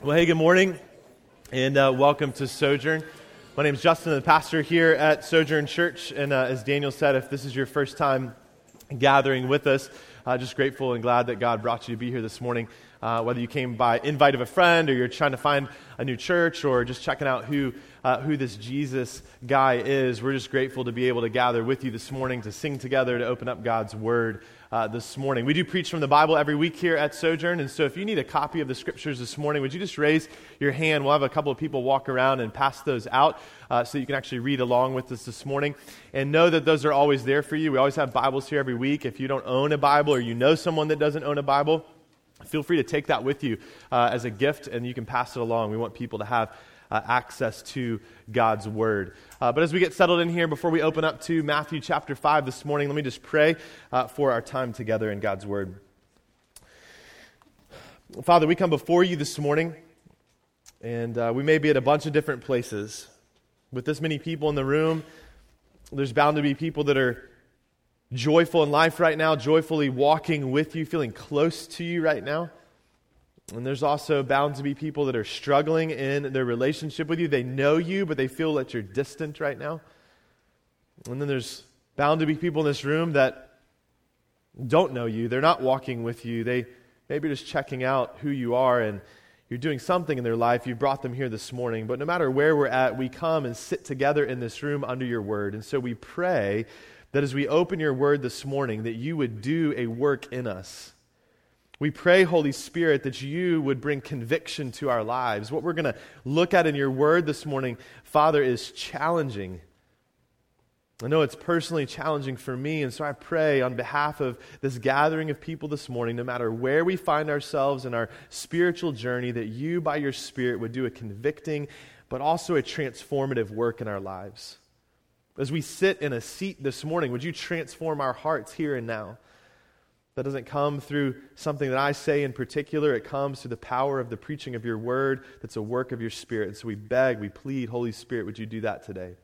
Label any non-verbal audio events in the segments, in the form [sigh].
Well, hey, good morning, and uh, welcome to Sojourn. My name is Justin, the pastor here at Sojourn Church. And uh, as Daniel said, if this is your first time gathering with us, uh, just grateful and glad that God brought you to be here this morning. Uh, whether you came by invite of a friend, or you're trying to find a new church, or just checking out who uh, who this Jesus guy is, we're just grateful to be able to gather with you this morning to sing together, to open up God's Word uh, this morning. We do preach from the Bible every week here at Sojourn, and so if you need a copy of the Scriptures this morning, would you just raise your hand? We'll have a couple of people walk around and pass those out uh, so you can actually read along with us this morning. And know that those are always there for you. We always have Bibles here every week. If you don't own a Bible or you know someone that doesn't own a Bible, feel free to take that with you uh, as a gift and you can pass it along. We want people to have uh, access to God's Word. Uh, but as we get settled in here, before we open up to Matthew chapter 5 this morning, let me just pray uh, for our time together in God's Word. Father, we come before you this morning, and uh, we may be at a bunch of different places. With this many people in the room, there's bound to be people that are joyful in life right now, joyfully walking with you, feeling close to you right now. And there's also bound to be people that are struggling in their relationship with you. They know you, but they feel that you're distant right now. And then there's bound to be people in this room that don't know you. They're not walking with you. They maybe just checking out who you are and you're doing something in their life. You brought them here this morning. But no matter where we're at, we come and sit together in this room under your word. And so we pray that as we open your word this morning, that you would do a work in us we pray, Holy Spirit, that you would bring conviction to our lives. What we're going to look at in your word this morning, Father, is challenging. I know it's personally challenging for me, and so I pray on behalf of this gathering of people this morning, no matter where we find ourselves in our spiritual journey, that you, by your Spirit, would do a convicting, but also a transformative work in our lives. As we sit in a seat this morning, would you transform our hearts here and now? That doesn't come through something that I say in particular. It comes through the power of the preaching of your word that's a work of your spirit. And so we beg, we plead, Holy Spirit, would you do that today?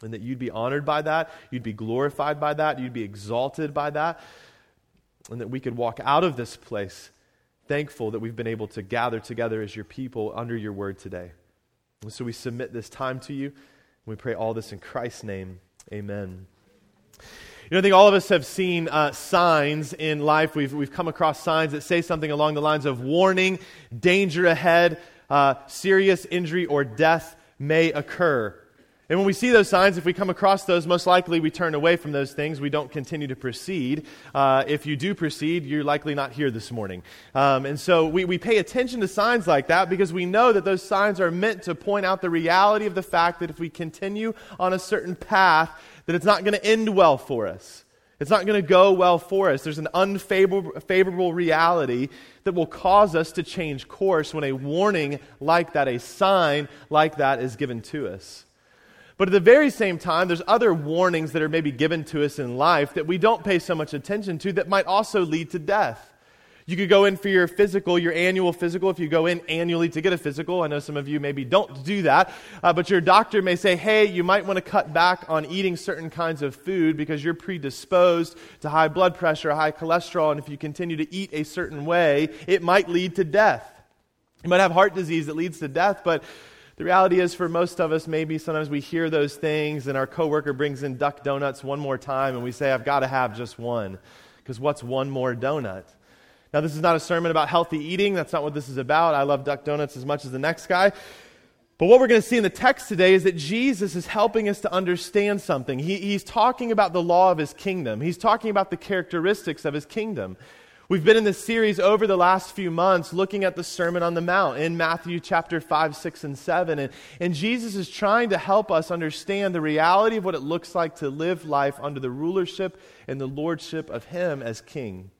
And that you'd be honored by that, you'd be glorified by that, you'd be exalted by that, and that we could walk out of this place thankful that we've been able to gather together as your people under your word today. And so we submit this time to you, we pray all this in Christ's name. Amen. You know, I think all of us have seen uh, signs in life. We've, we've come across signs that say something along the lines of warning, danger ahead, uh, serious injury or death may occur. And when we see those signs, if we come across those, most likely we turn away from those things. We don't continue to proceed. Uh, if you do proceed, you're likely not here this morning. Um, and so we, we pay attention to signs like that because we know that those signs are meant to point out the reality of the fact that if we continue on a certain path, that it's not going to end well for us. It's not going to go well for us. There's an unfavorable reality that will cause us to change course when a warning like that, a sign like that, is given to us. But at the very same time, there's other warnings that are maybe given to us in life that we don't pay so much attention to that might also lead to death. You could go in for your physical, your annual physical, if you go in annually to get a physical. I know some of you maybe don't do that, uh, but your doctor may say, hey, you might want to cut back on eating certain kinds of food because you're predisposed to high blood pressure, high cholesterol, and if you continue to eat a certain way, it might lead to death. You might have heart disease that leads to death, but the reality is, for most of us, maybe sometimes we hear those things, and our coworker brings in duck donuts one more time, and we say, I've got to have just one. Because what's one more donut? Now, this is not a sermon about healthy eating. That's not what this is about. I love Duck Donuts as much as the next guy. But what we're going to see in the text today is that Jesus is helping us to understand something. He, he's talking about the law of his kingdom, he's talking about the characteristics of his kingdom. We've been in this series over the last few months looking at the Sermon on the Mount in Matthew chapter 5, 6, and 7. And, and Jesus is trying to help us understand the reality of what it looks like to live life under the rulership and the lordship of Him as King.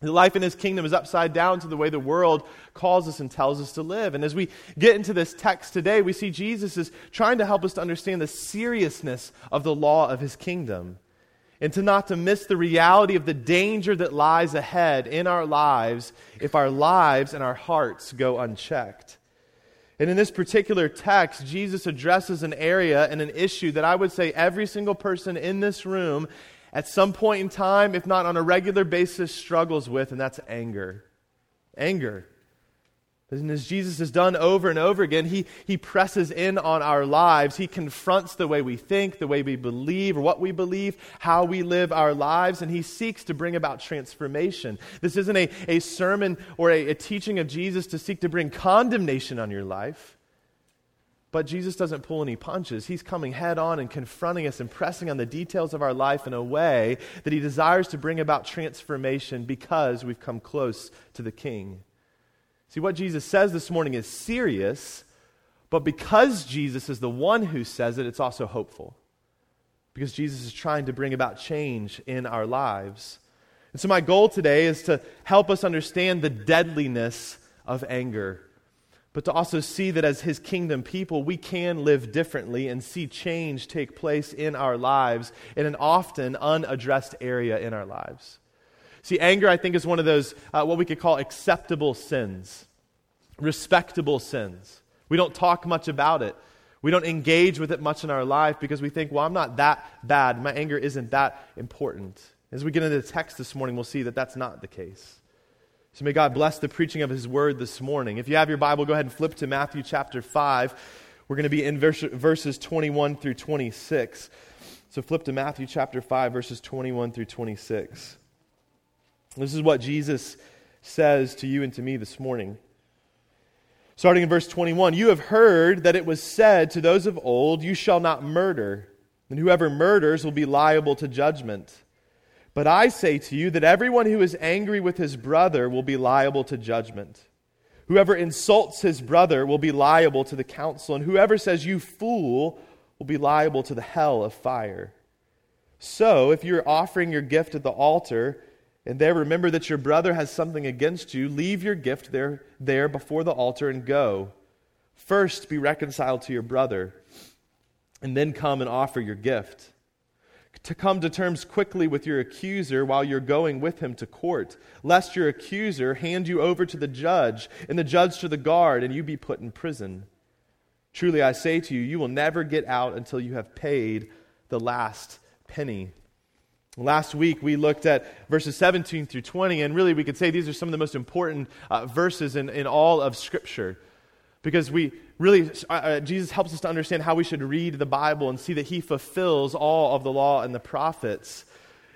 The life in his kingdom is upside down to the way the world calls us and tells us to live. And as we get into this text today, we see Jesus is trying to help us to understand the seriousness of the law of his kingdom and to not to miss the reality of the danger that lies ahead in our lives if our lives and our hearts go unchecked. And in this particular text, Jesus addresses an area and an issue that I would say every single person in this room at some point in time, if not on a regular basis, struggles with, and that's anger. Anger. And as Jesus has done over and over again, he, he presses in on our lives. He confronts the way we think, the way we believe, or what we believe, how we live our lives, and he seeks to bring about transformation. This isn't a, a sermon or a, a teaching of Jesus to seek to bring condemnation on your life. But Jesus doesn't pull any punches. He's coming head on and confronting us and pressing on the details of our life in a way that he desires to bring about transformation because we've come close to the King. See, what Jesus says this morning is serious, but because Jesus is the one who says it, it's also hopeful. Because Jesus is trying to bring about change in our lives. And so, my goal today is to help us understand the deadliness of anger, but to also see that as His kingdom people, we can live differently and see change take place in our lives in an often unaddressed area in our lives. See, anger, I think, is one of those, uh, what we could call acceptable sins, respectable sins. We don't talk much about it. We don't engage with it much in our life because we think, well, I'm not that bad. My anger isn't that important. As we get into the text this morning, we'll see that that's not the case. So may God bless the preaching of his word this morning. If you have your Bible, go ahead and flip to Matthew chapter 5. We're going to be in verse, verses 21 through 26. So flip to Matthew chapter 5, verses 21 through 26. This is what Jesus says to you and to me this morning. Starting in verse 21 You have heard that it was said to those of old, You shall not murder, and whoever murders will be liable to judgment. But I say to you that everyone who is angry with his brother will be liable to judgment. Whoever insults his brother will be liable to the council, and whoever says, You fool, will be liable to the hell of fire. So, if you're offering your gift at the altar, and there remember that your brother has something against you, leave your gift there, there before the altar and go. First be reconciled to your brother, and then come and offer your gift. To come to terms quickly with your accuser while you're going with him to court, lest your accuser hand you over to the judge, and the judge to the guard, and you be put in prison. Truly I say to you, you will never get out until you have paid the last penny. Last week, we looked at verses 17 through 20, and really we could say these are some of the most important uh, verses in, in all of Scripture. Because we really, uh, uh, Jesus helps us to understand how we should read the Bible and see that He fulfills all of the law and the prophets.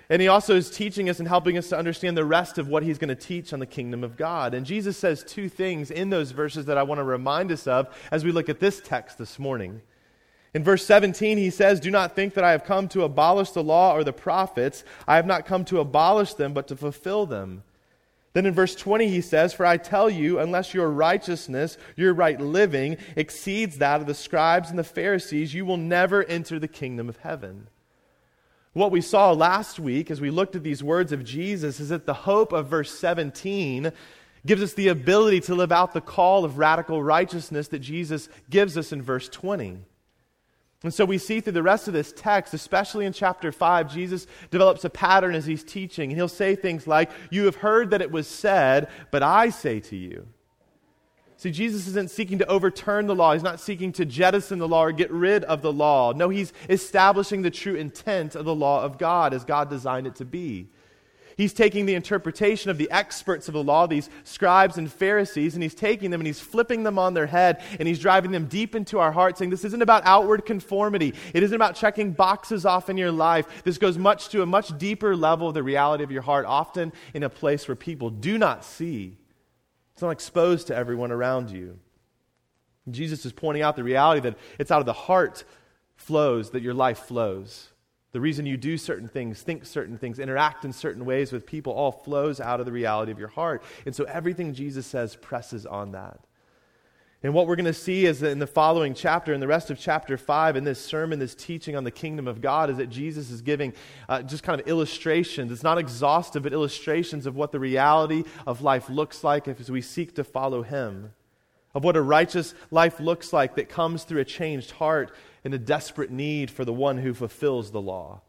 And He also is teaching us and helping us to understand the rest of what He's going to teach on the kingdom of God. And Jesus says two things in those verses that I want to remind us of as we look at this text this morning. In verse 17, he says, Do not think that I have come to abolish the law or the prophets. I have not come to abolish them, but to fulfill them. Then in verse 20, he says, For I tell you, unless your righteousness, your right living, exceeds that of the scribes and the Pharisees, you will never enter the kingdom of heaven. What we saw last week as we looked at these words of Jesus is that the hope of verse 17 gives us the ability to live out the call of radical righteousness that Jesus gives us in verse 20. And so we see through the rest of this text, especially in chapter 5, Jesus develops a pattern as he's teaching. And he'll say things like, You have heard that it was said, but I say to you. See, Jesus isn't seeking to overturn the law. He's not seeking to jettison the law or get rid of the law. No, he's establishing the true intent of the law of God as God designed it to be. He's taking the interpretation of the experts of the law, these scribes and Pharisees, and he's taking them and he's flipping them on their head and he's driving them deep into our heart, saying this isn't about outward conformity. It isn't about checking boxes off in your life. This goes much to a much deeper level of the reality of your heart, often in a place where people do not see. It's not exposed to everyone around you. Jesus is pointing out the reality that it's out of the heart flows that your life flows. The reason you do certain things, think certain things, interact in certain ways with people all flows out of the reality of your heart. And so everything Jesus says presses on that. And what we're going to see is in the following chapter, in the rest of chapter 5, in this sermon, this teaching on the kingdom of God, is that Jesus is giving uh, just kind of illustrations. It's not exhaustive, but illustrations of what the reality of life looks like as we seek to follow Him, of what a righteous life looks like that comes through a changed heart in a desperate need for the one who fulfills the law.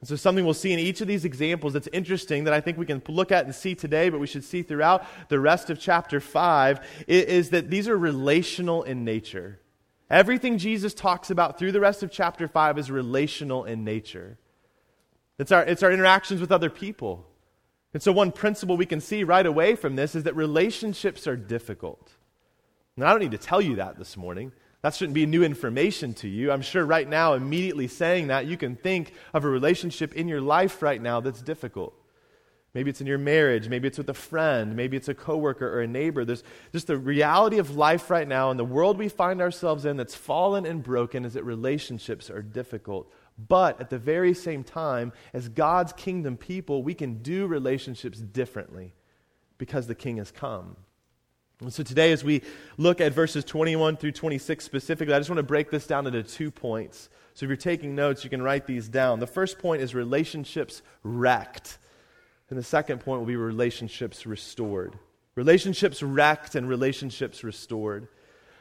And so, something we'll see in each of these examples that's interesting that I think we can look at and see today, but we should see throughout the rest of chapter 5 is that these are relational in nature. Everything Jesus talks about through the rest of chapter 5 is relational in nature. It's our, it's our interactions with other people. And so, one principle we can see right away from this is that relationships are difficult. Now, I don't need to tell you that this morning. That shouldn't be new information to you. I'm sure right now, immediately saying that, you can think of a relationship in your life right now that's difficult. Maybe it's in your marriage, maybe it's with a friend, maybe it's a coworker or a neighbor. There's just the reality of life right now and the world we find ourselves in that's fallen and broken is that relationships are difficult. But at the very same time, as God's kingdom people, we can do relationships differently because the king has come. And so today, as we look at verses 21 through 26 specifically, I just want to break this down into two points. So if you're taking notes, you can write these down. The first point is relationships wrecked. And the second point will be relationships restored. Relationships wrecked and relationships restored.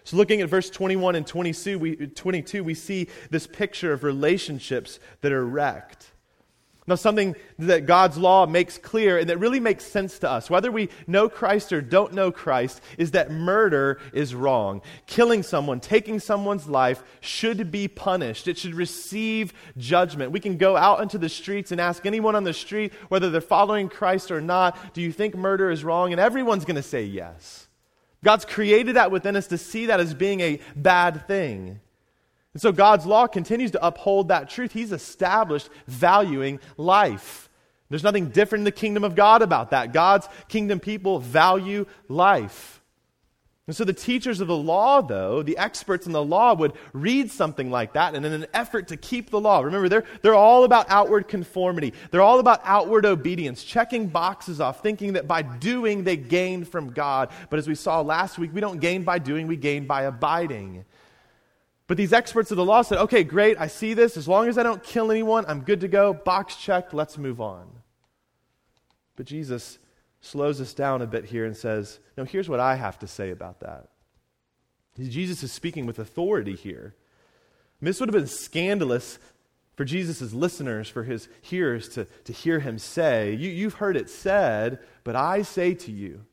So, looking at verse 21 and 22 we, 22, we see this picture of relationships that are wrecked. Now, something that God's law makes clear and that really makes sense to us, whether we know Christ or don't know Christ, is that murder is wrong. Killing someone, taking someone's life, should be punished. It should receive judgment. We can go out into the streets and ask anyone on the street whether they're following Christ or not, do you think murder is wrong? And everyone's going to say yes. God's created that within us to see that as being a bad thing. And so God's law continues to uphold that truth. He's established valuing life. There's nothing different in the kingdom of God about that. God's kingdom people value life. And so the teachers of the law, though, the experts in the law, would read something like that, and in an effort to keep the law, remember, they're, they're all about outward conformity. They're all about outward obedience, checking boxes off, thinking that by doing they gain from God. But as we saw last week, we don't gain by doing, we gain by abiding. But these experts of the law said, okay, great, I see this. As long as I don't kill anyone, I'm good to go. Box checked, let's move on. But Jesus slows us down a bit here and says, no, here's what I have to say about that. Jesus is speaking with authority here. this would have been scandalous for Jesus' listeners, for his hearers to, to hear him say, you, You've heard it said, but I say to you.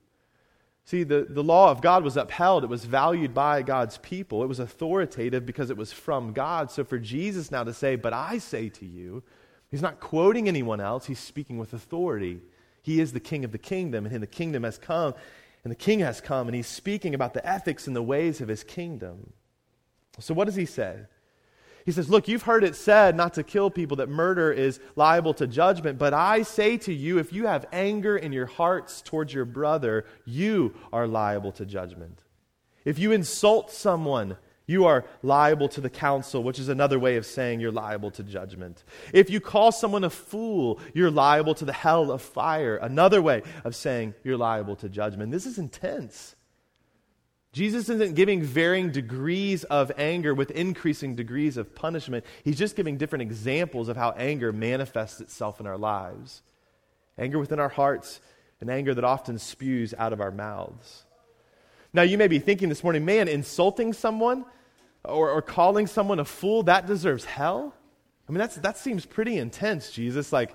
See, the, the law of God was upheld. It was valued by God's people. It was authoritative because it was from God. So for Jesus now to say, But I say to you, he's not quoting anyone else, he's speaking with authority. He is the king of the kingdom, and the kingdom has come, and the king has come, and he's speaking about the ethics and the ways of his kingdom. So what does he say? He says, Look, you've heard it said not to kill people, that murder is liable to judgment. But I say to you, if you have anger in your hearts towards your brother, you are liable to judgment. If you insult someone, you are liable to the council, which is another way of saying you're liable to judgment. If you call someone a fool, you're liable to the hell of fire, another way of saying you're liable to judgment. This is intense. Jesus isn't giving varying degrees of anger with increasing degrees of punishment. He's just giving different examples of how anger manifests itself in our lives anger within our hearts, and anger that often spews out of our mouths. Now, you may be thinking this morning, man, insulting someone or, or calling someone a fool, that deserves hell? I mean, that's, that seems pretty intense, Jesus. Like,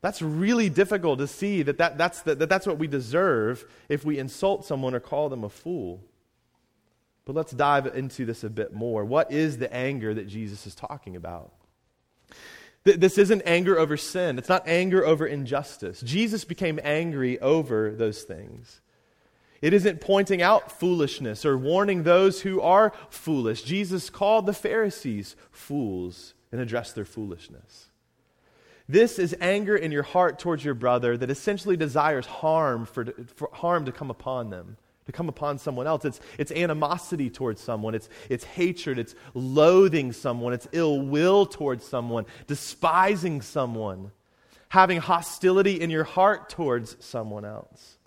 that's really difficult to see that, that, that's, that, that that's what we deserve if we insult someone or call them a fool. But let's dive into this a bit more. What is the anger that Jesus is talking about? This isn't anger over sin. It's not anger over injustice. Jesus became angry over those things. It isn't pointing out foolishness or warning those who are foolish. Jesus called the Pharisees fools and addressed their foolishness. This is anger in your heart towards your brother that essentially desires harm for, for harm to come upon them to come upon someone else. It's, it's animosity towards someone, it's, it's hatred, it's loathing someone, it's ill will towards someone, despising someone, having hostility in your heart towards someone else.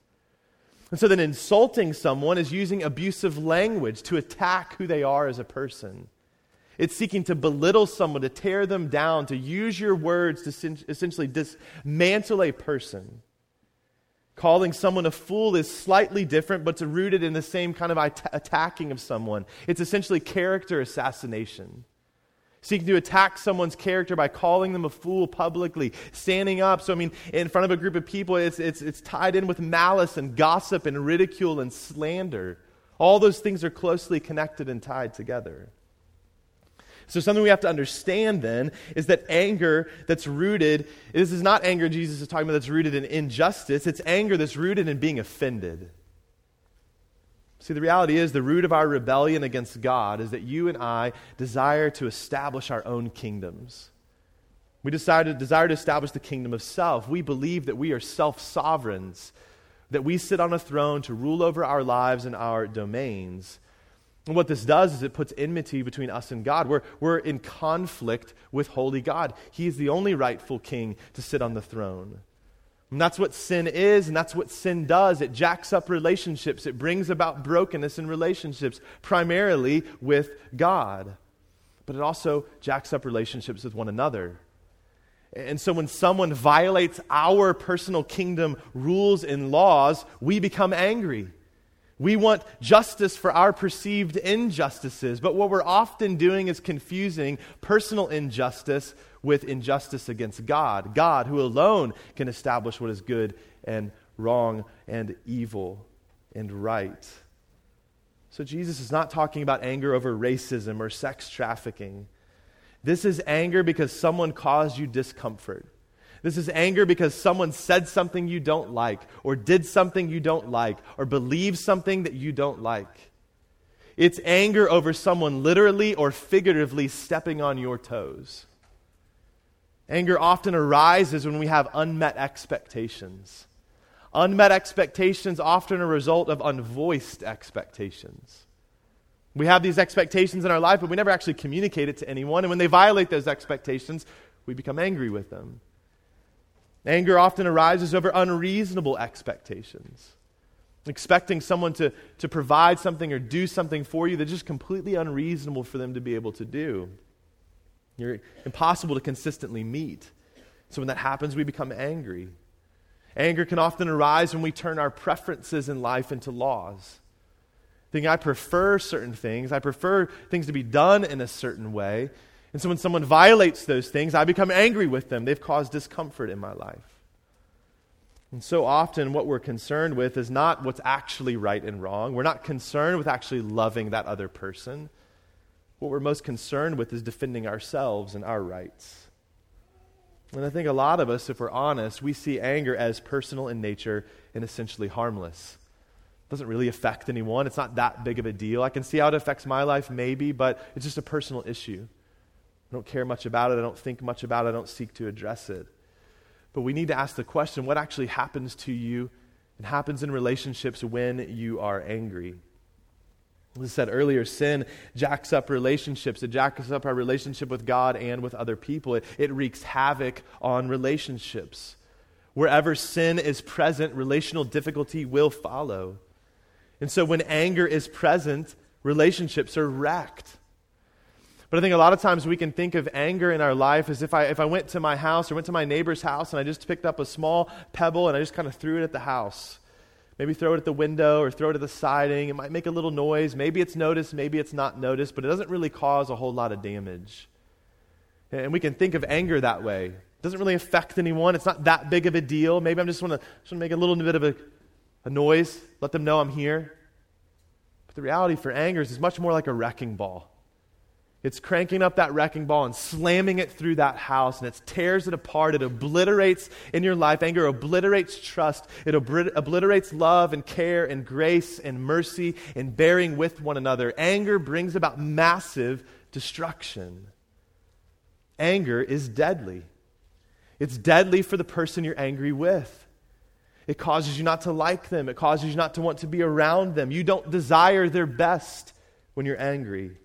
And so then insulting someone is using abusive language to attack who they are as a person. It's seeking to belittle someone, to tear them down, to use your words to essentially dismantle a person. Calling someone a fool is slightly different, but it's rooted in the same kind of attacking of someone. It's essentially character assassination. Seeking to attack someone's character by calling them a fool publicly, standing up. So, I mean, in front of a group of people, it's, it's, it's tied in with malice and gossip and ridicule and slander. All those things are closely connected and tied together. So, something we have to understand then is that anger that's rooted, this is not anger Jesus is talking about that's rooted in injustice, it's anger that's rooted in being offended. See, the reality is the root of our rebellion against God is that you and I desire to establish our own kingdoms. We desire to, desire to establish the kingdom of self. We believe that we are self sovereigns, that we sit on a throne to rule over our lives and our domains. And what this does is it puts enmity between us and God. We're, we're in conflict with holy God. He is the only rightful king to sit on the throne. And that's what sin is, and that's what sin does. It jacks up relationships, it brings about brokenness in relationships, primarily with God. But it also jacks up relationships with one another. And so when someone violates our personal kingdom rules and laws, we become angry. We want justice for our perceived injustices, but what we're often doing is confusing personal injustice with injustice against God. God, who alone can establish what is good and wrong and evil and right. So Jesus is not talking about anger over racism or sex trafficking. This is anger because someone caused you discomfort. This is anger because someone said something you don't like, or did something you don't like, or believes something that you don't like. It's anger over someone literally or figuratively stepping on your toes. Anger often arises when we have unmet expectations. Unmet expectations often a result of unvoiced expectations. We have these expectations in our life, but we never actually communicate it to anyone. And when they violate those expectations, we become angry with them. Anger often arises over unreasonable expectations. Expecting someone to, to provide something or do something for you that's just completely unreasonable for them to be able to do. You're impossible to consistently meet. So when that happens, we become angry. Anger can often arise when we turn our preferences in life into laws. Thinking, I prefer certain things, I prefer things to be done in a certain way. And so when someone violates those things, I become angry with them. They've caused discomfort in my life. And so often, what we're concerned with is not what's actually right and wrong. We're not concerned with actually loving that other person. What we're most concerned with is defending ourselves and our rights. And I think a lot of us, if we're honest, we see anger as personal in nature and essentially harmless. It doesn't really affect anyone. It's not that big of a deal. I can see how it affects my life, maybe, but it's just a personal issue. I don't care much about it. I don't think much about it. I don't seek to address it. But we need to ask the question what actually happens to you and happens in relationships when you are angry? As I said earlier, sin jacks up relationships. It jacks up our relationship with God and with other people. It, it wreaks havoc on relationships. Wherever sin is present, relational difficulty will follow. And so when anger is present, relationships are wrecked. But I think a lot of times we can think of anger in our life as if I, if I went to my house or went to my neighbor's house and I just picked up a small pebble and I just kind of threw it at the house. Maybe throw it at the window or throw it at the siding. It might make a little noise. Maybe it's noticed, maybe it's not noticed, but it doesn't really cause a whole lot of damage. And we can think of anger that way. It doesn't really affect anyone. It's not that big of a deal. Maybe I'm just want to make a little bit of a, a noise, let them know I'm here. But the reality for anger is it's much more like a wrecking ball. It's cranking up that wrecking ball and slamming it through that house, and it tears it apart. It obliterates in your life. Anger obliterates trust. It obliterates love and care and grace and mercy and bearing with one another. Anger brings about massive destruction. Anger is deadly. It's deadly for the person you're angry with. It causes you not to like them, it causes you not to want to be around them. You don't desire their best when you're angry.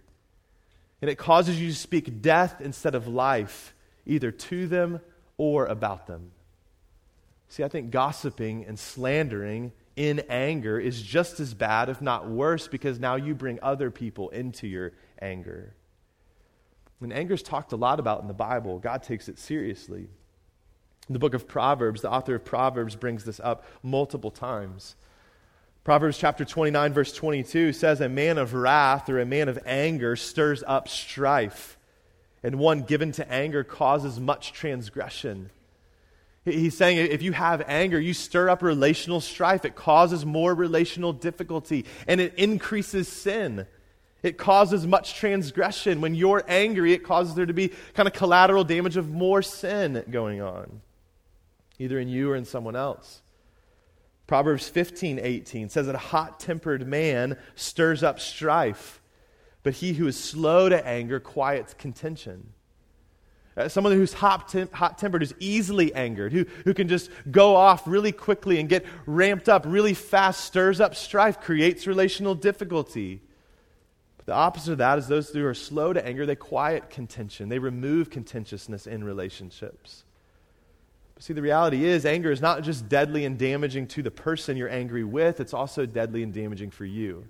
And it causes you to speak death instead of life, either to them or about them. See, I think gossiping and slandering in anger is just as bad, if not worse, because now you bring other people into your anger. And anger is talked a lot about in the Bible. God takes it seriously. In the book of Proverbs, the author of Proverbs brings this up multiple times. Proverbs chapter 29, verse 22 says, A man of wrath or a man of anger stirs up strife, and one given to anger causes much transgression. He's saying if you have anger, you stir up relational strife. It causes more relational difficulty, and it increases sin. It causes much transgression. When you're angry, it causes there to be kind of collateral damage of more sin going on, either in you or in someone else. Proverbs 15, 18 says that a hot tempered man stirs up strife, but he who is slow to anger quiets contention. Uh, someone who's hot, tem- hot tempered, who's easily angered, who, who can just go off really quickly and get ramped up really fast, stirs up strife, creates relational difficulty. But the opposite of that is those who are slow to anger, they quiet contention, they remove contentiousness in relationships. See, the reality is, anger is not just deadly and damaging to the person you're angry with, it's also deadly and damaging for you.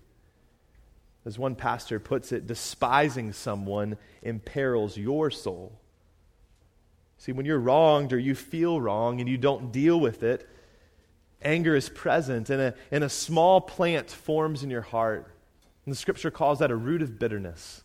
As one pastor puts it, despising someone imperils your soul. See, when you're wronged or you feel wrong and you don't deal with it, anger is present and a, and a small plant forms in your heart. And the scripture calls that a root of bitterness.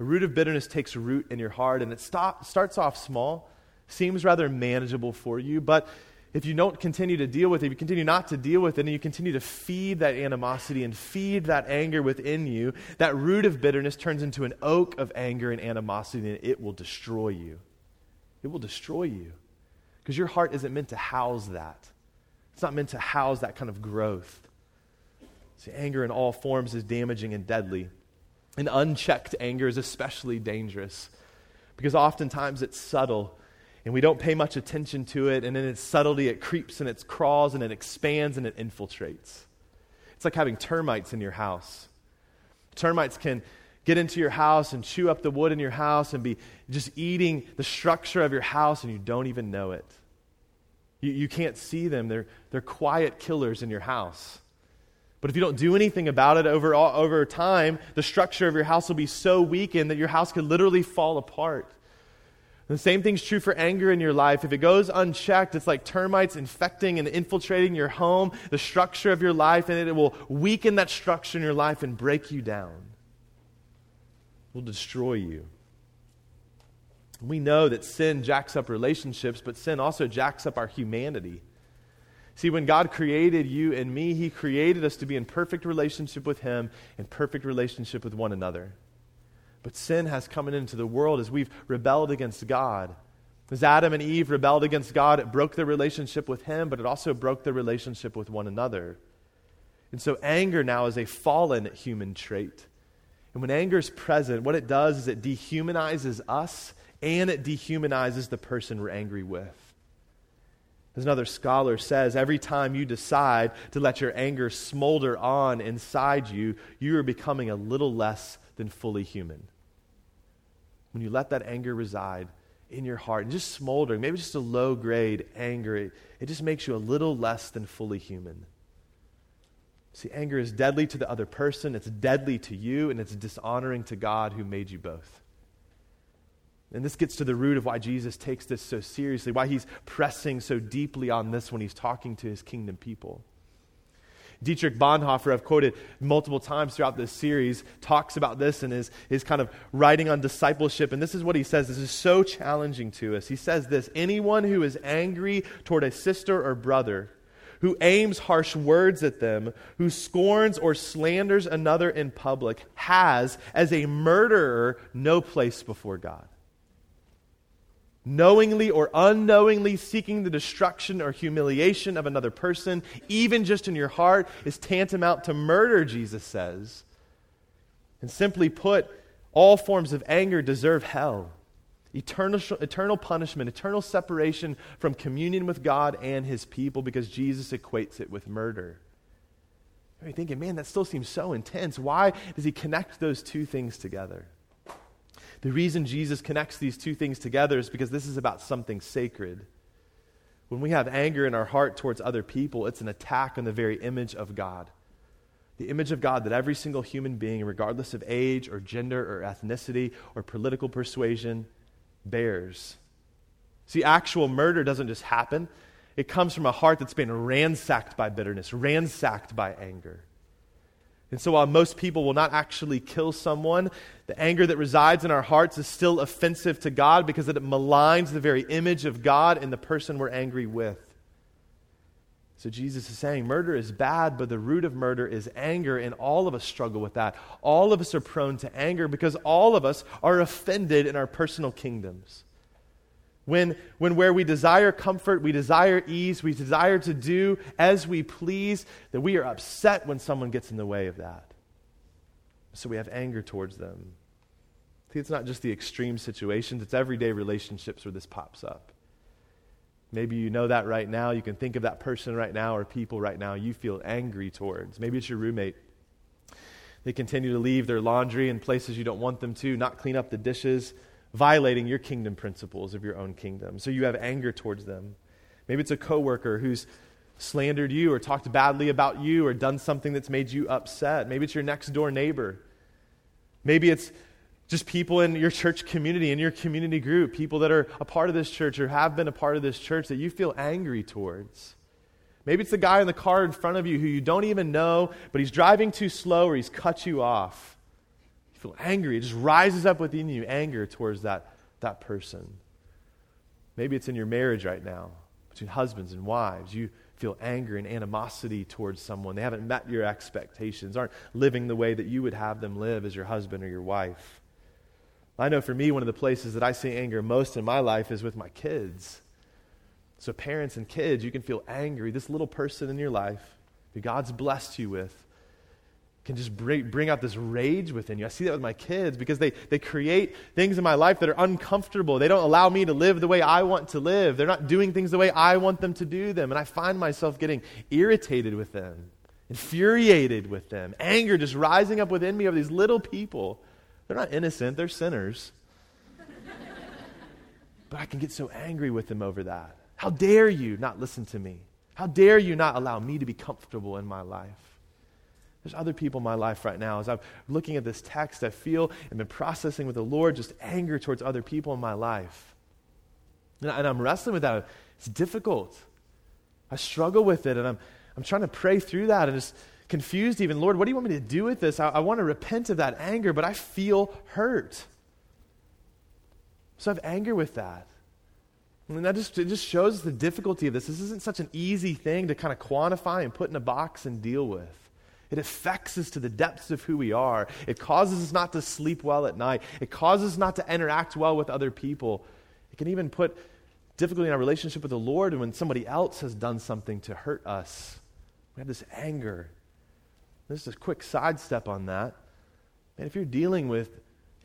A root of bitterness takes root in your heart and it stop, starts off small seems rather manageable for you, but if you don't continue to deal with it, if you continue not to deal with it, and you continue to feed that animosity and feed that anger within you, that root of bitterness turns into an oak of anger and animosity, and it will destroy you. It will destroy you. Because your heart isn't meant to house that. It's not meant to house that kind of growth. See, anger in all forms is damaging and deadly. And unchecked anger is especially dangerous because oftentimes it's subtle and we don't pay much attention to it, and in its subtlety, it creeps and it crawls and it expands and it infiltrates. It's like having termites in your house. Termites can get into your house and chew up the wood in your house and be just eating the structure of your house, and you don't even know it. You, you can't see them, they're, they're quiet killers in your house. But if you don't do anything about it over, over time, the structure of your house will be so weakened that your house could literally fall apart. The same thing's true for anger in your life. If it goes unchecked, it's like termites infecting and infiltrating your home, the structure of your life, and it will weaken that structure in your life and break you down. It will destroy you. We know that sin jacks up relationships, but sin also jacks up our humanity. See, when God created you and me, He created us to be in perfect relationship with Him and perfect relationship with one another. But sin has come into the world as we've rebelled against God. As Adam and Eve rebelled against God, it broke their relationship with Him, but it also broke their relationship with one another. And so anger now is a fallen human trait. And when anger is present, what it does is it dehumanizes us and it dehumanizes the person we're angry with. As another scholar says, every time you decide to let your anger smolder on inside you, you are becoming a little less than fully human. When you let that anger reside in your heart and just smoldering, maybe just a low grade anger, it, it just makes you a little less than fully human. See, anger is deadly to the other person, it's deadly to you, and it's dishonoring to God who made you both. And this gets to the root of why Jesus takes this so seriously, why he's pressing so deeply on this when he's talking to his kingdom people. Dietrich Bonhoeffer, I've quoted multiple times throughout this series, talks about this and is, is kind of writing on discipleship. And this is what he says. This is so challenging to us. He says this Anyone who is angry toward a sister or brother, who aims harsh words at them, who scorns or slanders another in public, has, as a murderer, no place before God knowingly or unknowingly seeking the destruction or humiliation of another person, even just in your heart, is tantamount to murder, Jesus says. And simply put, all forms of anger deserve hell eternal, eternal punishment, eternal separation from communion with God and his people because Jesus equates it with murder. You're thinking, man, that still seems so intense. Why does he connect those two things together? The reason Jesus connects these two things together is because this is about something sacred. When we have anger in our heart towards other people, it's an attack on the very image of God. The image of God that every single human being, regardless of age or gender or ethnicity or political persuasion, bears. See, actual murder doesn't just happen, it comes from a heart that's been ransacked by bitterness, ransacked by anger. And so, while most people will not actually kill someone, the anger that resides in our hearts is still offensive to God because it maligns the very image of God in the person we're angry with. So Jesus is saying murder is bad, but the root of murder is anger, and all of us struggle with that. All of us are prone to anger because all of us are offended in our personal kingdoms. When, when where we desire comfort, we desire ease, we desire to do as we please, that we are upset when someone gets in the way of that. So we have anger towards them. See, it's not just the extreme situations, it's everyday relationships where this pops up. Maybe you know that right now. You can think of that person right now or people right now you feel angry towards. Maybe it's your roommate. They continue to leave their laundry in places you don't want them to, not clean up the dishes, violating your kingdom principles of your own kingdom. So you have anger towards them. Maybe it's a coworker who's slandered you or talked badly about you or done something that's made you upset. Maybe it's your next door neighbor. Maybe it's just people in your church community, in your community group, people that are a part of this church or have been a part of this church that you feel angry towards. Maybe it's the guy in the car in front of you who you don't even know, but he's driving too slow or he's cut you off. You feel angry. It just rises up within you, anger towards that, that person. Maybe it's in your marriage right now, between husbands and wives. You feel anger and animosity towards someone. They haven't met your expectations, aren't living the way that you would have them live as your husband or your wife. I know for me, one of the places that I see anger most in my life is with my kids. So, parents and kids, you can feel angry. This little person in your life who God's blessed you with can just bring, bring out this rage within you. I see that with my kids because they, they create things in my life that are uncomfortable. They don't allow me to live the way I want to live. They're not doing things the way I want them to do them. And I find myself getting irritated with them, infuriated with them, anger just rising up within me over these little people they're not innocent, they're sinners. [laughs] but I can get so angry with them over that. How dare you not listen to me? How dare you not allow me to be comfortable in my life? There's other people in my life right now. As I'm looking at this text, I feel and been processing with the Lord just anger towards other people in my life. And, I, am wrestling with that. It's difficult. I struggle with it, and I'm, I'm trying to pray through that and just confused even. Lord, what do you want me to do with this? I, I want to repent of that anger, but I feel hurt. So I have anger with that. And that just, it just shows the difficulty of this. This isn't such an easy thing to kind of quantify and put in a box and deal with. It affects us to the depths of who we are. It causes us not to sleep well at night. It causes us not to interact well with other people. It can even put difficulty in our relationship with the Lord when somebody else has done something to hurt us. We have this anger. This is a quick sidestep on that. And if you're dealing with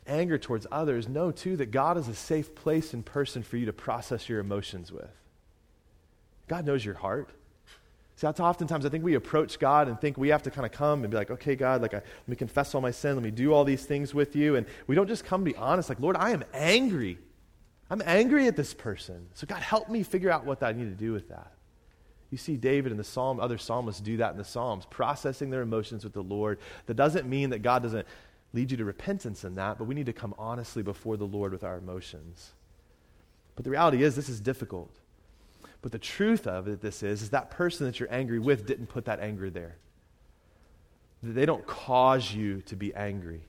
anger towards others, know too that God is a safe place and person for you to process your emotions with. God knows your heart. See, that's oftentimes I think we approach God and think we have to kind of come and be like, okay, God, like I, let me confess all my sin, let me do all these things with you. And we don't just come be honest, like, Lord, I am angry. I'm angry at this person. So God, help me figure out what I need to do with that. You see David and the psalm, other psalmists do that in the Psalms, processing their emotions with the Lord. That doesn't mean that God doesn't lead you to repentance in that, but we need to come honestly before the Lord with our emotions. But the reality is, this is difficult. But the truth of it, this is, is that person that you're angry with didn't put that anger there. They don't cause you to be angry.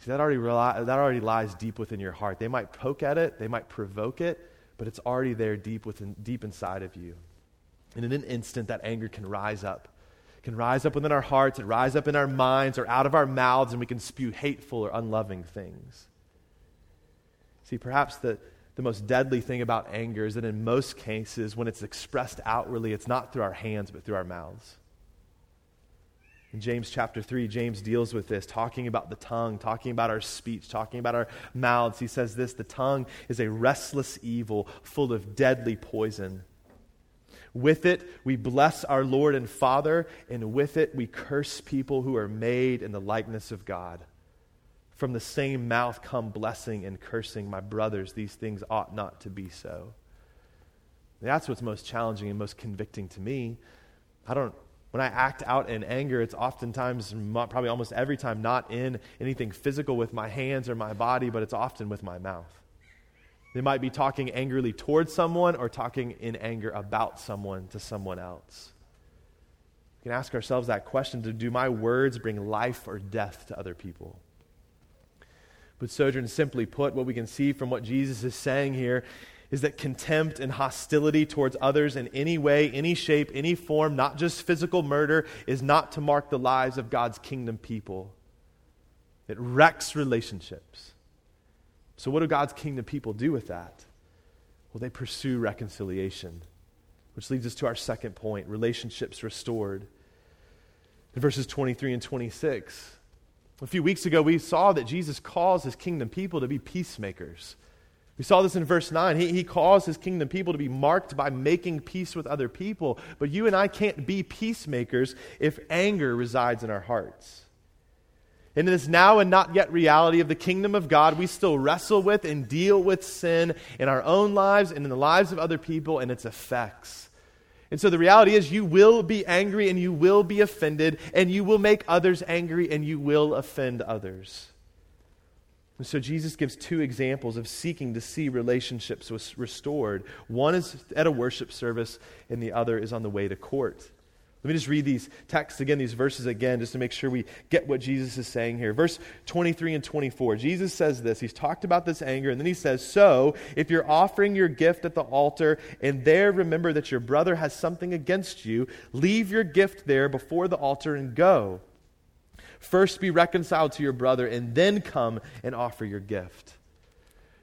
See, that already, that already lies deep within your heart. They might poke at it, they might provoke it, but it's already there deep, within, deep inside of you. And in an instant, that anger can rise up. It can rise up within our hearts, and rise up in our minds or out of our mouths, and we can spew hateful or unloving things. See, perhaps the, the most deadly thing about anger is that in most cases, when it's expressed outwardly, it's not through our hands, but through our mouths. In James chapter 3, James deals with this, talking about the tongue, talking about our speech, talking about our mouths. He says this the tongue is a restless evil full of deadly poison. With it, we bless our Lord and Father, and with it, we curse people who are made in the likeness of God. From the same mouth come blessing and cursing. My brothers, these things ought not to be so. That's what's most challenging and most convicting to me. I don't, when I act out in anger, it's oftentimes, probably almost every time, not in anything physical with my hands or my body, but it's often with my mouth. They might be talking angrily towards someone or talking in anger about someone to someone else. We can ask ourselves that question do my words bring life or death to other people? But, Sojourn, simply put, what we can see from what Jesus is saying here is that contempt and hostility towards others in any way, any shape, any form, not just physical murder, is not to mark the lives of God's kingdom people. It wrecks relationships. So, what do God's kingdom people do with that? Well, they pursue reconciliation, which leads us to our second point relationships restored. In verses 23 and 26, a few weeks ago, we saw that Jesus calls his kingdom people to be peacemakers. We saw this in verse 9. He, he calls his kingdom people to be marked by making peace with other people. But you and I can't be peacemakers if anger resides in our hearts. In this now and not yet reality of the kingdom of God, we still wrestle with and deal with sin in our own lives and in the lives of other people and its effects. And so the reality is, you will be angry and you will be offended, and you will make others angry and you will offend others. And so Jesus gives two examples of seeking to see relationships restored. One is at a worship service, and the other is on the way to court. Let me just read these texts again, these verses again, just to make sure we get what Jesus is saying here. Verse 23 and 24. Jesus says this. He's talked about this anger, and then he says, So, if you're offering your gift at the altar, and there remember that your brother has something against you, leave your gift there before the altar and go. First be reconciled to your brother, and then come and offer your gift.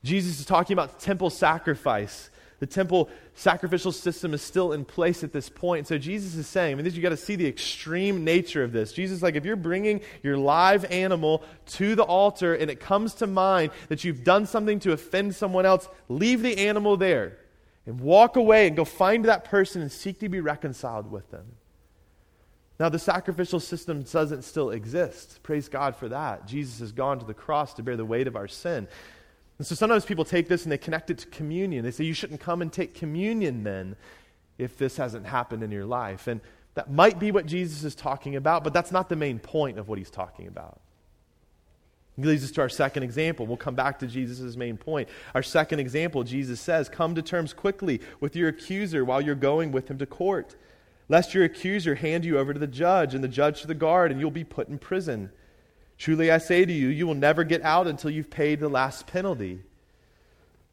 Jesus is talking about temple sacrifice. The temple sacrificial system is still in place at this point. So Jesus is saying, I mean, this, you got to see the extreme nature of this. Jesus like, if you're bringing your live animal to the altar and it comes to mind that you've done something to offend someone else, leave the animal there and walk away and go find that person and seek to be reconciled with them. Now, the sacrificial system doesn't still exist. Praise God for that. Jesus has gone to the cross to bear the weight of our sin. And so sometimes people take this and they connect it to communion. They say, you shouldn't come and take communion then if this hasn't happened in your life. And that might be what Jesus is talking about, but that's not the main point of what he's talking about. It leads us to our second example. We'll come back to Jesus' main point. Our second example, Jesus says, Come to terms quickly with your accuser while you're going with him to court lest your accuser hand you over to the judge, and the judge to the guard, and you'll be put in prison. Truly I say to you, you will never get out until you've paid the last penalty.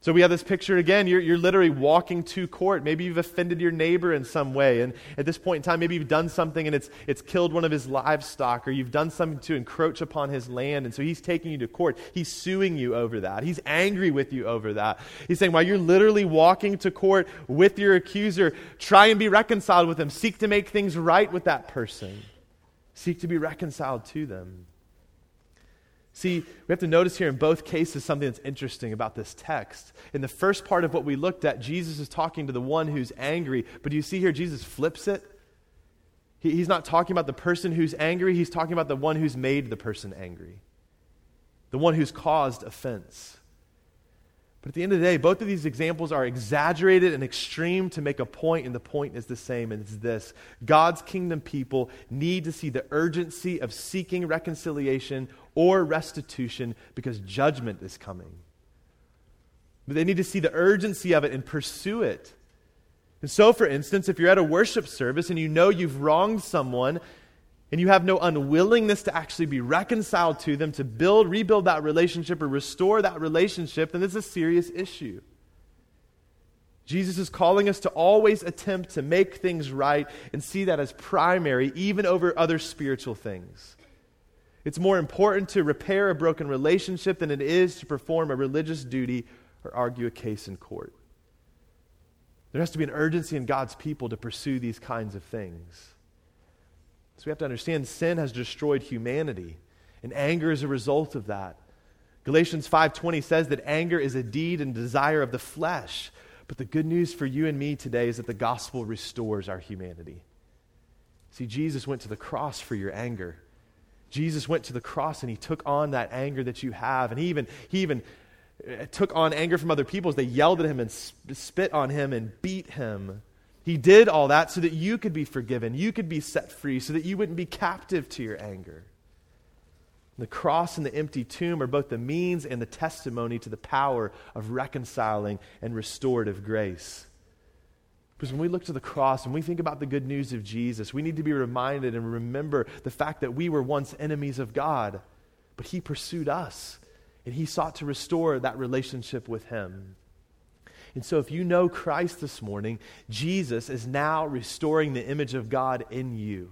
So we have this picture again. You're, you're literally walking to court. Maybe you've offended your neighbor in some way. And at this point in time, maybe you've done something and it's, it's killed one of his livestock, or you've done something to encroach upon his land. And so he's taking you to court. He's suing you over that. He's angry with you over that. He's saying, while you're literally walking to court with your accuser, try and be reconciled with him. Seek to make things right with that person, seek to be reconciled to them. See, we have to notice here in both cases something that's interesting about this text. In the first part of what we looked at, Jesus is talking to the one who's angry, but do you see here Jesus flips it? He, he's not talking about the person who's angry, he's talking about the one who's made the person angry, the one who's caused offense. But at the end of the day, both of these examples are exaggerated and extreme to make a point, and the point is the same, and it's this God's kingdom people need to see the urgency of seeking reconciliation or restitution because judgment is coming. But they need to see the urgency of it and pursue it. And so, for instance, if you're at a worship service and you know you've wronged someone, and you have no unwillingness to actually be reconciled to them, to build, rebuild that relationship, or restore that relationship, then it's a serious issue. Jesus is calling us to always attempt to make things right and see that as primary, even over other spiritual things. It's more important to repair a broken relationship than it is to perform a religious duty or argue a case in court. There has to be an urgency in God's people to pursue these kinds of things. So we have to understand sin has destroyed humanity, and anger is a result of that. Galatians 5:20 says that anger is a deed and desire of the flesh. But the good news for you and me today is that the gospel restores our humanity. See, Jesus went to the cross for your anger. Jesus went to the cross and he took on that anger that you have. And he even, he even uh, took on anger from other people as they yelled at him and spit on him and beat him. He did all that so that you could be forgiven, you could be set free, so that you wouldn't be captive to your anger. The cross and the empty tomb are both the means and the testimony to the power of reconciling and restorative grace. Because when we look to the cross and we think about the good news of Jesus, we need to be reminded and remember the fact that we were once enemies of God, but He pursued us and He sought to restore that relationship with Him. And so, if you know Christ this morning, Jesus is now restoring the image of God in you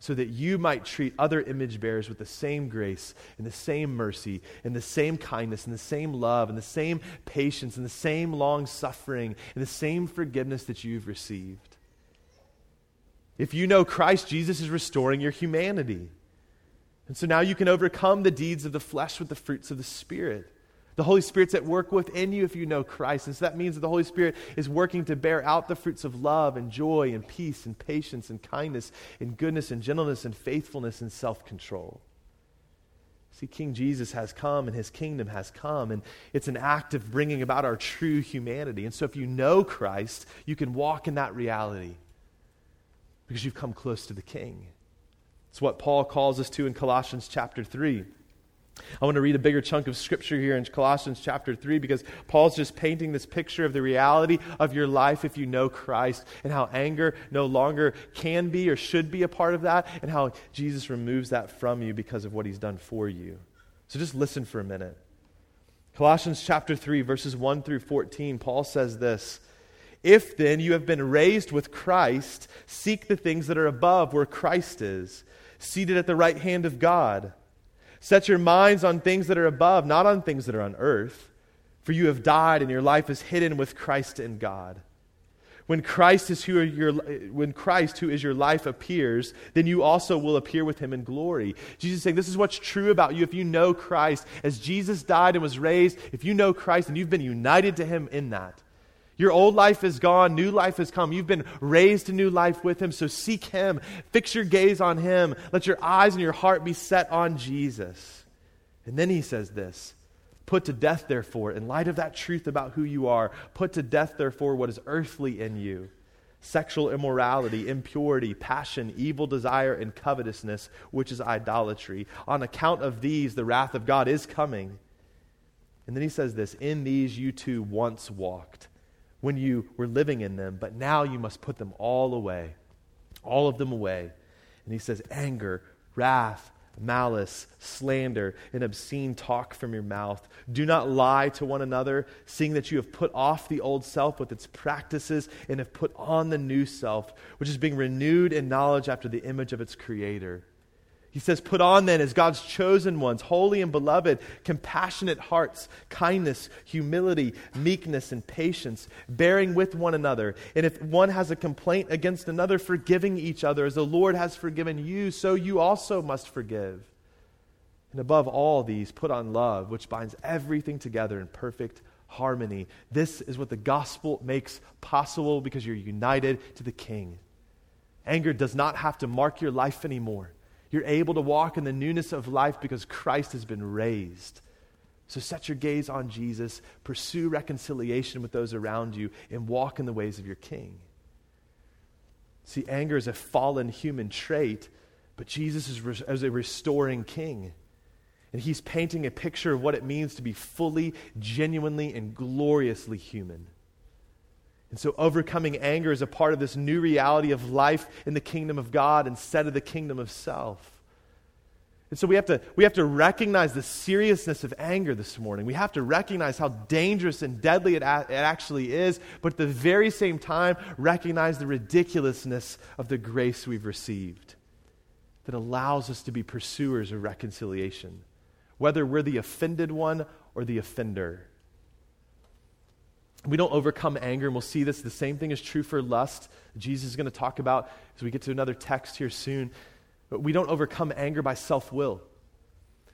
so that you might treat other image bearers with the same grace and the same mercy and the same kindness and the same love and the same patience and the same long suffering and the same forgiveness that you've received. If you know Christ, Jesus is restoring your humanity. And so now you can overcome the deeds of the flesh with the fruits of the Spirit. The Holy Spirit's at work within you if you know Christ. And so that means that the Holy Spirit is working to bear out the fruits of love and joy and peace and patience and kindness and goodness and gentleness and faithfulness and self control. See, King Jesus has come and his kingdom has come, and it's an act of bringing about our true humanity. And so if you know Christ, you can walk in that reality because you've come close to the King. It's what Paul calls us to in Colossians chapter 3. I want to read a bigger chunk of scripture here in Colossians chapter 3 because Paul's just painting this picture of the reality of your life if you know Christ and how anger no longer can be or should be a part of that and how Jesus removes that from you because of what he's done for you. So just listen for a minute. Colossians chapter 3, verses 1 through 14, Paul says this If then you have been raised with Christ, seek the things that are above where Christ is, seated at the right hand of God. Set your minds on things that are above, not on things that are on earth. For you have died, and your life is hidden with Christ in God. When Christ, is who your, when Christ, who is your life, appears, then you also will appear with him in glory. Jesus is saying, This is what's true about you if you know Christ. As Jesus died and was raised, if you know Christ and you've been united to him in that, your old life is gone, new life has come. You've been raised to new life with Him, so seek Him. Fix your gaze on Him. Let your eyes and your heart be set on Jesus. And then He says this Put to death, therefore, in light of that truth about who you are, put to death, therefore, what is earthly in you sexual immorality, impurity, passion, evil desire, and covetousness, which is idolatry. On account of these, the wrath of God is coming. And then he says this In these you too once walked when you were living in them, but now you must put them all away, all of them away. And he says, anger, wrath, malice, slander, and obscene talk from your mouth. Do not lie to one another, seeing that you have put off the old self with its practices and have put on the new self, which is being renewed in knowledge after the image of its creator. He says, Put on then as God's chosen ones, holy and beloved, compassionate hearts, kindness, humility, meekness, and patience, bearing with one another. And if one has a complaint against another, forgiving each other, as the Lord has forgiven you, so you also must forgive. And above all these, put on love, which binds everything together in perfect harmony. This is what the gospel makes possible because you're united to the King. Anger does not have to mark your life anymore. You're able to walk in the newness of life because Christ has been raised. So set your gaze on Jesus, pursue reconciliation with those around you, and walk in the ways of your King. See, anger is a fallen human trait, but Jesus is, re- is a restoring King. And he's painting a picture of what it means to be fully, genuinely, and gloriously human. And so, overcoming anger is a part of this new reality of life in the kingdom of God instead of the kingdom of self. And so, we have, to, we have to recognize the seriousness of anger this morning. We have to recognize how dangerous and deadly it, a- it actually is, but at the very same time, recognize the ridiculousness of the grace we've received that allows us to be pursuers of reconciliation, whether we're the offended one or the offender we don't overcome anger, and we'll see this. The same thing is true for lust. Jesus is going to talk about as we get to another text here soon. But we don't overcome anger by self will.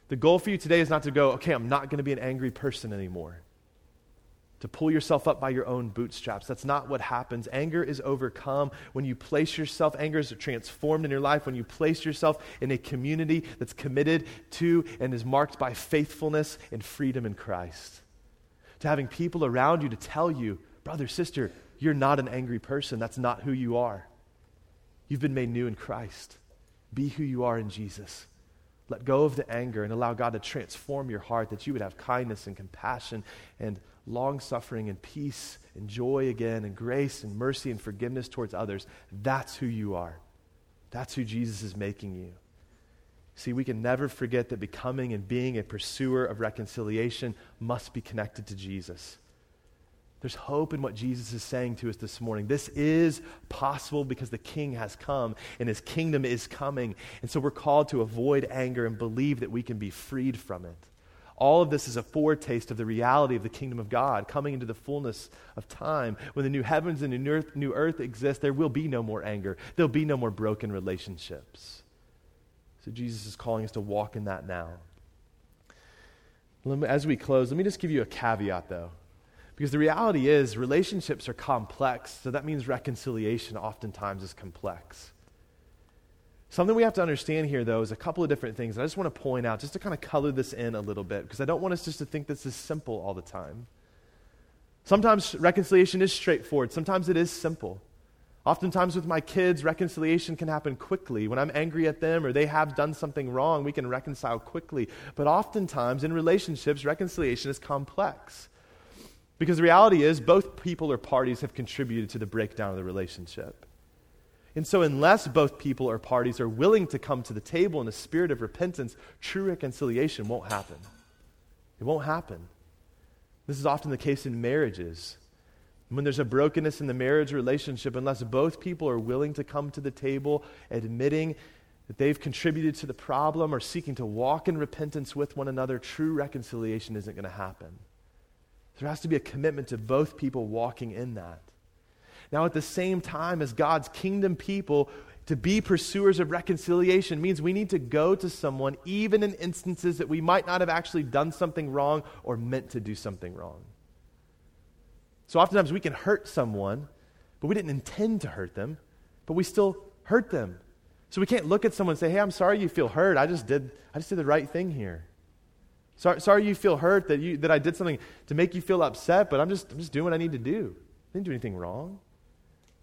The goal for you today is not to go, okay, I'm not going to be an angry person anymore. To pull yourself up by your own bootstraps. That's not what happens. Anger is overcome when you place yourself, anger is transformed in your life when you place yourself in a community that's committed to and is marked by faithfulness and freedom in Christ to having people around you to tell you, brother, sister, you're not an angry person. That's not who you are. You've been made new in Christ. Be who you are in Jesus. Let go of the anger and allow God to transform your heart that you would have kindness and compassion and long suffering and peace and joy again and grace and mercy and forgiveness towards others. That's who you are. That's who Jesus is making you. See, we can never forget that becoming and being a pursuer of reconciliation must be connected to Jesus. There's hope in what Jesus is saying to us this morning. This is possible because the King has come and his kingdom is coming. And so we're called to avoid anger and believe that we can be freed from it. All of this is a foretaste of the reality of the kingdom of God coming into the fullness of time. When the new heavens and the new earth, new earth exist, there will be no more anger. There'll be no more broken relationships. So Jesus is calling us to walk in that now. As we close, let me just give you a caveat, though. Because the reality is, relationships are complex, so that means reconciliation oftentimes is complex. Something we have to understand here, though, is a couple of different things. I just want to point out, just to kind of color this in a little bit, because I don't want us just to think this is simple all the time. Sometimes reconciliation is straightforward, sometimes it is simple. Oftentimes, with my kids, reconciliation can happen quickly. When I'm angry at them or they have done something wrong, we can reconcile quickly. But oftentimes, in relationships, reconciliation is complex. Because the reality is, both people or parties have contributed to the breakdown of the relationship. And so, unless both people or parties are willing to come to the table in a spirit of repentance, true reconciliation won't happen. It won't happen. This is often the case in marriages. When there's a brokenness in the marriage relationship, unless both people are willing to come to the table admitting that they've contributed to the problem or seeking to walk in repentance with one another, true reconciliation isn't going to happen. There has to be a commitment to both people walking in that. Now, at the same time, as God's kingdom people, to be pursuers of reconciliation means we need to go to someone, even in instances that we might not have actually done something wrong or meant to do something wrong. So, oftentimes we can hurt someone, but we didn't intend to hurt them, but we still hurt them. So, we can't look at someone and say, Hey, I'm sorry you feel hurt. I just did, I just did the right thing here. Sorry, sorry you feel hurt that, you, that I did something to make you feel upset, but I'm just, I'm just doing what I need to do. I didn't do anything wrong.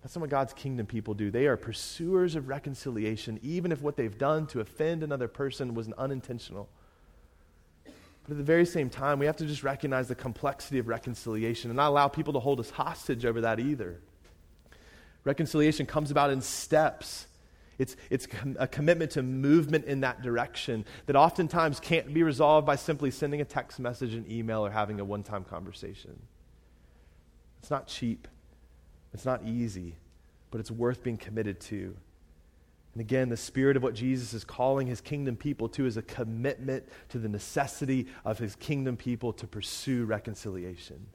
That's not what God's kingdom people do. They are pursuers of reconciliation, even if what they've done to offend another person was an unintentional. But at the very same time, we have to just recognize the complexity of reconciliation and not allow people to hold us hostage over that either. Reconciliation comes about in steps. It's, it's a commitment to movement in that direction that oftentimes can't be resolved by simply sending a text message, an email, or having a one time conversation. It's not cheap, it's not easy, but it's worth being committed to. And again, the spirit of what Jesus is calling his kingdom people to is a commitment to the necessity of his kingdom people to pursue reconciliation.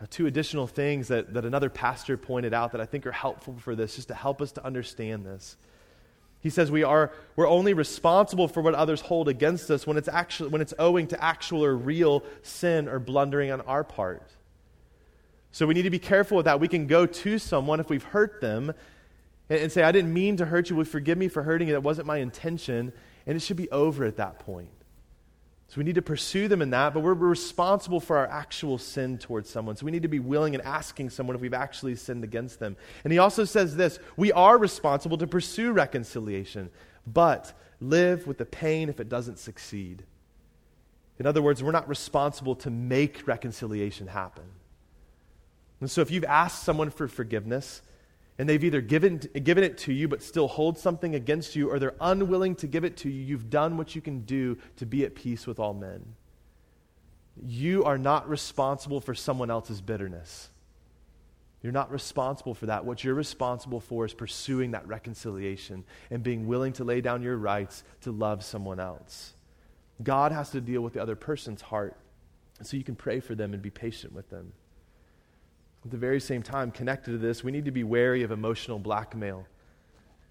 Now, two additional things that, that another pastor pointed out that I think are helpful for this, just to help us to understand this. He says we are we're only responsible for what others hold against us when it's actually when it's owing to actual or real sin or blundering on our part. So we need to be careful with that. We can go to someone if we've hurt them and, and say, I didn't mean to hurt you. Will forgive me for hurting you? That wasn't my intention. And it should be over at that point. So we need to pursue them in that, but we're responsible for our actual sin towards someone. So we need to be willing and asking someone if we've actually sinned against them. And he also says this we are responsible to pursue reconciliation, but live with the pain if it doesn't succeed. In other words, we're not responsible to make reconciliation happen. And so if you've asked someone for forgiveness, and they've either given, given it to you but still hold something against you, or they're unwilling to give it to you, you've done what you can do to be at peace with all men. You are not responsible for someone else's bitterness. You're not responsible for that. What you're responsible for is pursuing that reconciliation and being willing to lay down your rights to love someone else. God has to deal with the other person's heart, so you can pray for them and be patient with them. At the very same time, connected to this, we need to be wary of emotional blackmail.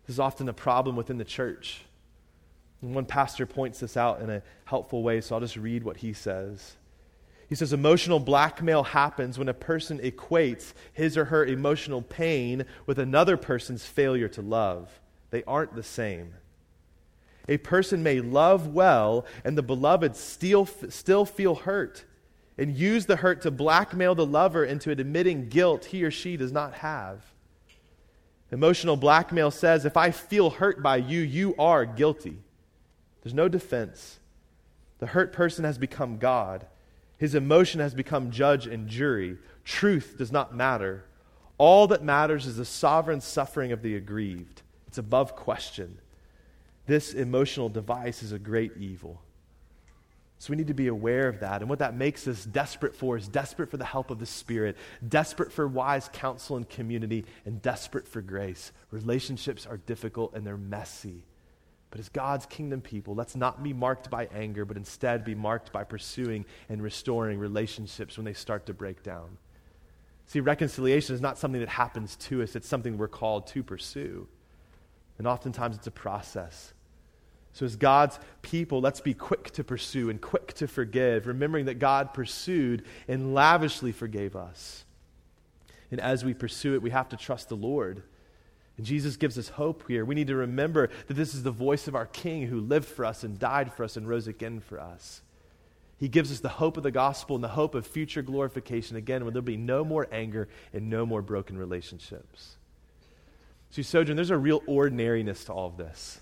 This is often a problem within the church. And one pastor points this out in a helpful way, so I'll just read what he says. He says, Emotional blackmail happens when a person equates his or her emotional pain with another person's failure to love. They aren't the same. A person may love well, and the beloved still, still feel hurt and use the hurt to blackmail the lover into admitting guilt he or she does not have. Emotional blackmail says, if I feel hurt by you, you are guilty. There's no defense. The hurt person has become God. His emotion has become judge and jury. Truth does not matter. All that matters is the sovereign suffering of the aggrieved. It's above question. This emotional device is a great evil. So we need to be aware of that. And what that makes us desperate for is desperate for the help of the Spirit, desperate for wise counsel and community, and desperate for grace. Relationships are difficult and they're messy. But as God's kingdom people, let's not be marked by anger, but instead be marked by pursuing and restoring relationships when they start to break down. See, reconciliation is not something that happens to us, it's something we're called to pursue. And oftentimes it's a process. So, as God's people, let's be quick to pursue and quick to forgive, remembering that God pursued and lavishly forgave us. And as we pursue it, we have to trust the Lord. And Jesus gives us hope here. We need to remember that this is the voice of our King who lived for us and died for us and rose again for us. He gives us the hope of the gospel and the hope of future glorification again when there'll be no more anger and no more broken relationships. See, Sojourn, there's a real ordinariness to all of this.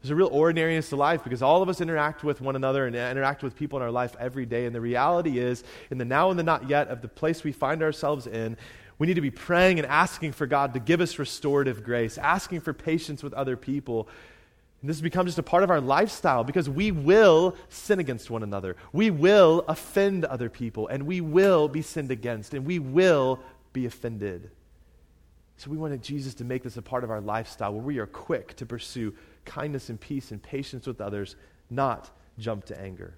There's a real ordinariness to life because all of us interact with one another and interact with people in our life every day. And the reality is, in the now and the not yet of the place we find ourselves in, we need to be praying and asking for God to give us restorative grace, asking for patience with other people. And this has become just a part of our lifestyle because we will sin against one another. We will offend other people, and we will be sinned against, and we will be offended. So we wanted Jesus to make this a part of our lifestyle where we are quick to pursue kindness and peace and patience with others, not jump to anger.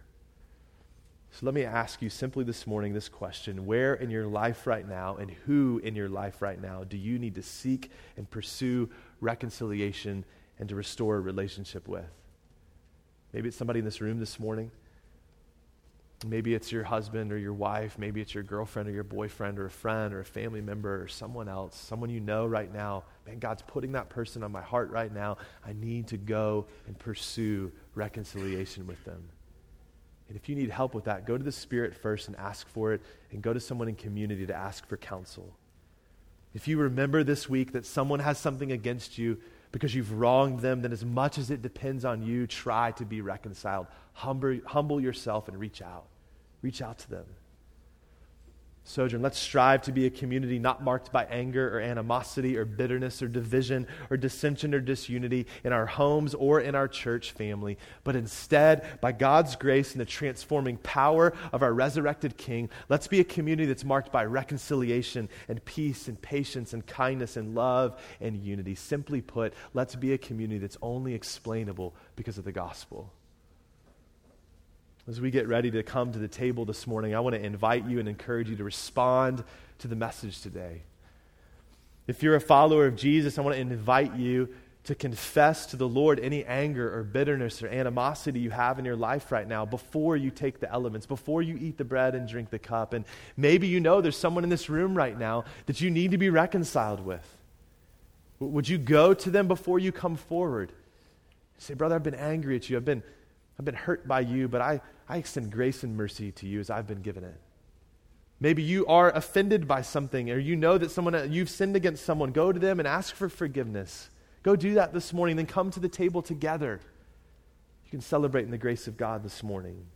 So let me ask you simply this morning this question Where in your life right now and who in your life right now do you need to seek and pursue reconciliation and to restore a relationship with? Maybe it's somebody in this room this morning. Maybe it's your husband or your wife. Maybe it's your girlfriend or your boyfriend or a friend or a family member or someone else, someone you know right now. Man, God's putting that person on my heart right now. I need to go and pursue reconciliation with them. And if you need help with that, go to the Spirit first and ask for it, and go to someone in community to ask for counsel. If you remember this week that someone has something against you because you've wronged them, then as much as it depends on you, try to be reconciled. Humble, humble yourself and reach out. Reach out to them. Sojourn, let's strive to be a community not marked by anger or animosity or bitterness or division or dissension or disunity in our homes or in our church family, but instead, by God's grace and the transforming power of our resurrected King, let's be a community that's marked by reconciliation and peace and patience and kindness and love and unity. Simply put, let's be a community that's only explainable because of the gospel. As we get ready to come to the table this morning, I want to invite you and encourage you to respond to the message today. If you're a follower of Jesus, I want to invite you to confess to the Lord any anger or bitterness or animosity you have in your life right now before you take the elements, before you eat the bread and drink the cup. And maybe you know there's someone in this room right now that you need to be reconciled with. Would you go to them before you come forward? Say, brother, I've been angry at you. I've been I've been hurt by you, but I, I extend grace and mercy to you as I've been given it. Maybe you are offended by something, or you know that someone you've sinned against someone. Go to them and ask for forgiveness. Go do that this morning, then come to the table together. You can celebrate in the grace of God this morning.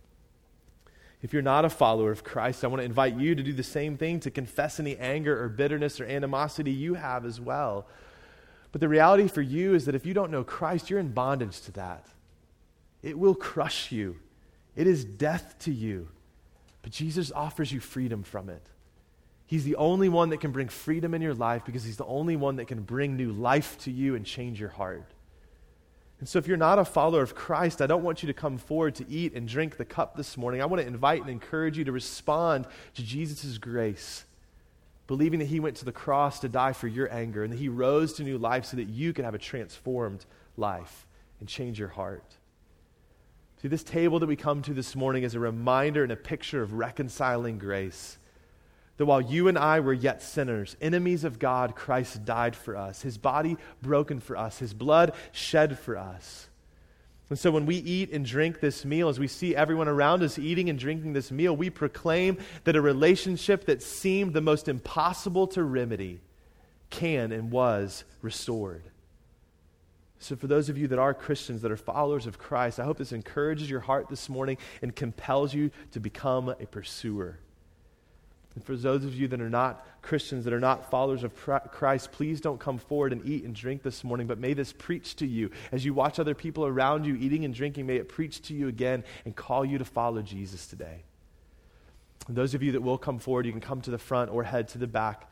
If you're not a follower of Christ, I want to invite you to do the same thing, to confess any anger or bitterness or animosity you have as well. But the reality for you is that if you don't know Christ, you're in bondage to that. It will crush you, it is death to you. But Jesus offers you freedom from it. He's the only one that can bring freedom in your life because he's the only one that can bring new life to you and change your heart. And so, if you're not a follower of Christ, I don't want you to come forward to eat and drink the cup this morning. I want to invite and encourage you to respond to Jesus' grace, believing that He went to the cross to die for your anger and that He rose to new life so that you could have a transformed life and change your heart. See, this table that we come to this morning is a reminder and a picture of reconciling grace. That while you and I were yet sinners, enemies of God, Christ died for us. His body broken for us, His blood shed for us. And so when we eat and drink this meal, as we see everyone around us eating and drinking this meal, we proclaim that a relationship that seemed the most impossible to remedy can and was restored. So, for those of you that are Christians, that are followers of Christ, I hope this encourages your heart this morning and compels you to become a pursuer. And for those of you that are not Christians, that are not followers of Christ, please don't come forward and eat and drink this morning, but may this preach to you. As you watch other people around you eating and drinking, may it preach to you again and call you to follow Jesus today. And those of you that will come forward, you can come to the front or head to the back.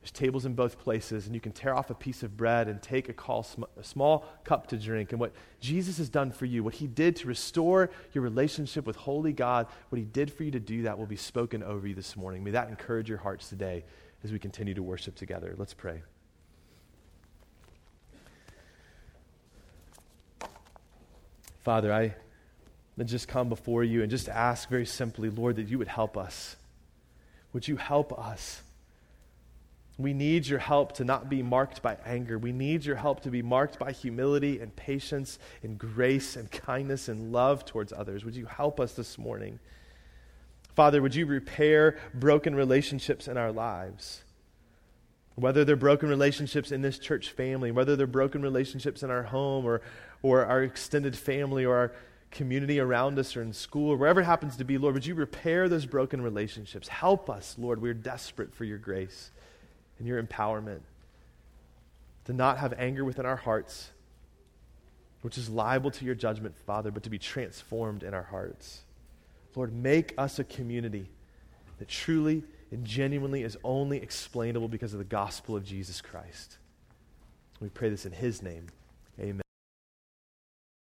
There's tables in both places, and you can tear off a piece of bread and take a, call, a small cup to drink. And what Jesus has done for you, what he did to restore your relationship with holy God, what he did for you to do that will be spoken over you this morning. May that encourage your hearts today as we continue to worship together. Let's pray. Father, I just come before you and just ask very simply, Lord, that you would help us. Would you help us? We need your help to not be marked by anger. We need your help to be marked by humility and patience and grace and kindness and love towards others. Would you help us this morning? Father, would you repair broken relationships in our lives? Whether they're broken relationships in this church family, whether they're broken relationships in our home or, or our extended family or our community around us or in school or wherever it happens to be, Lord, would you repair those broken relationships? Help us, Lord. We're desperate for your grace and your empowerment to not have anger within our hearts, which is liable to your judgment, Father, but to be transformed in our hearts. Lord, make us a community that truly and genuinely is only explainable because of the gospel of Jesus Christ. We pray this in his name. Amen.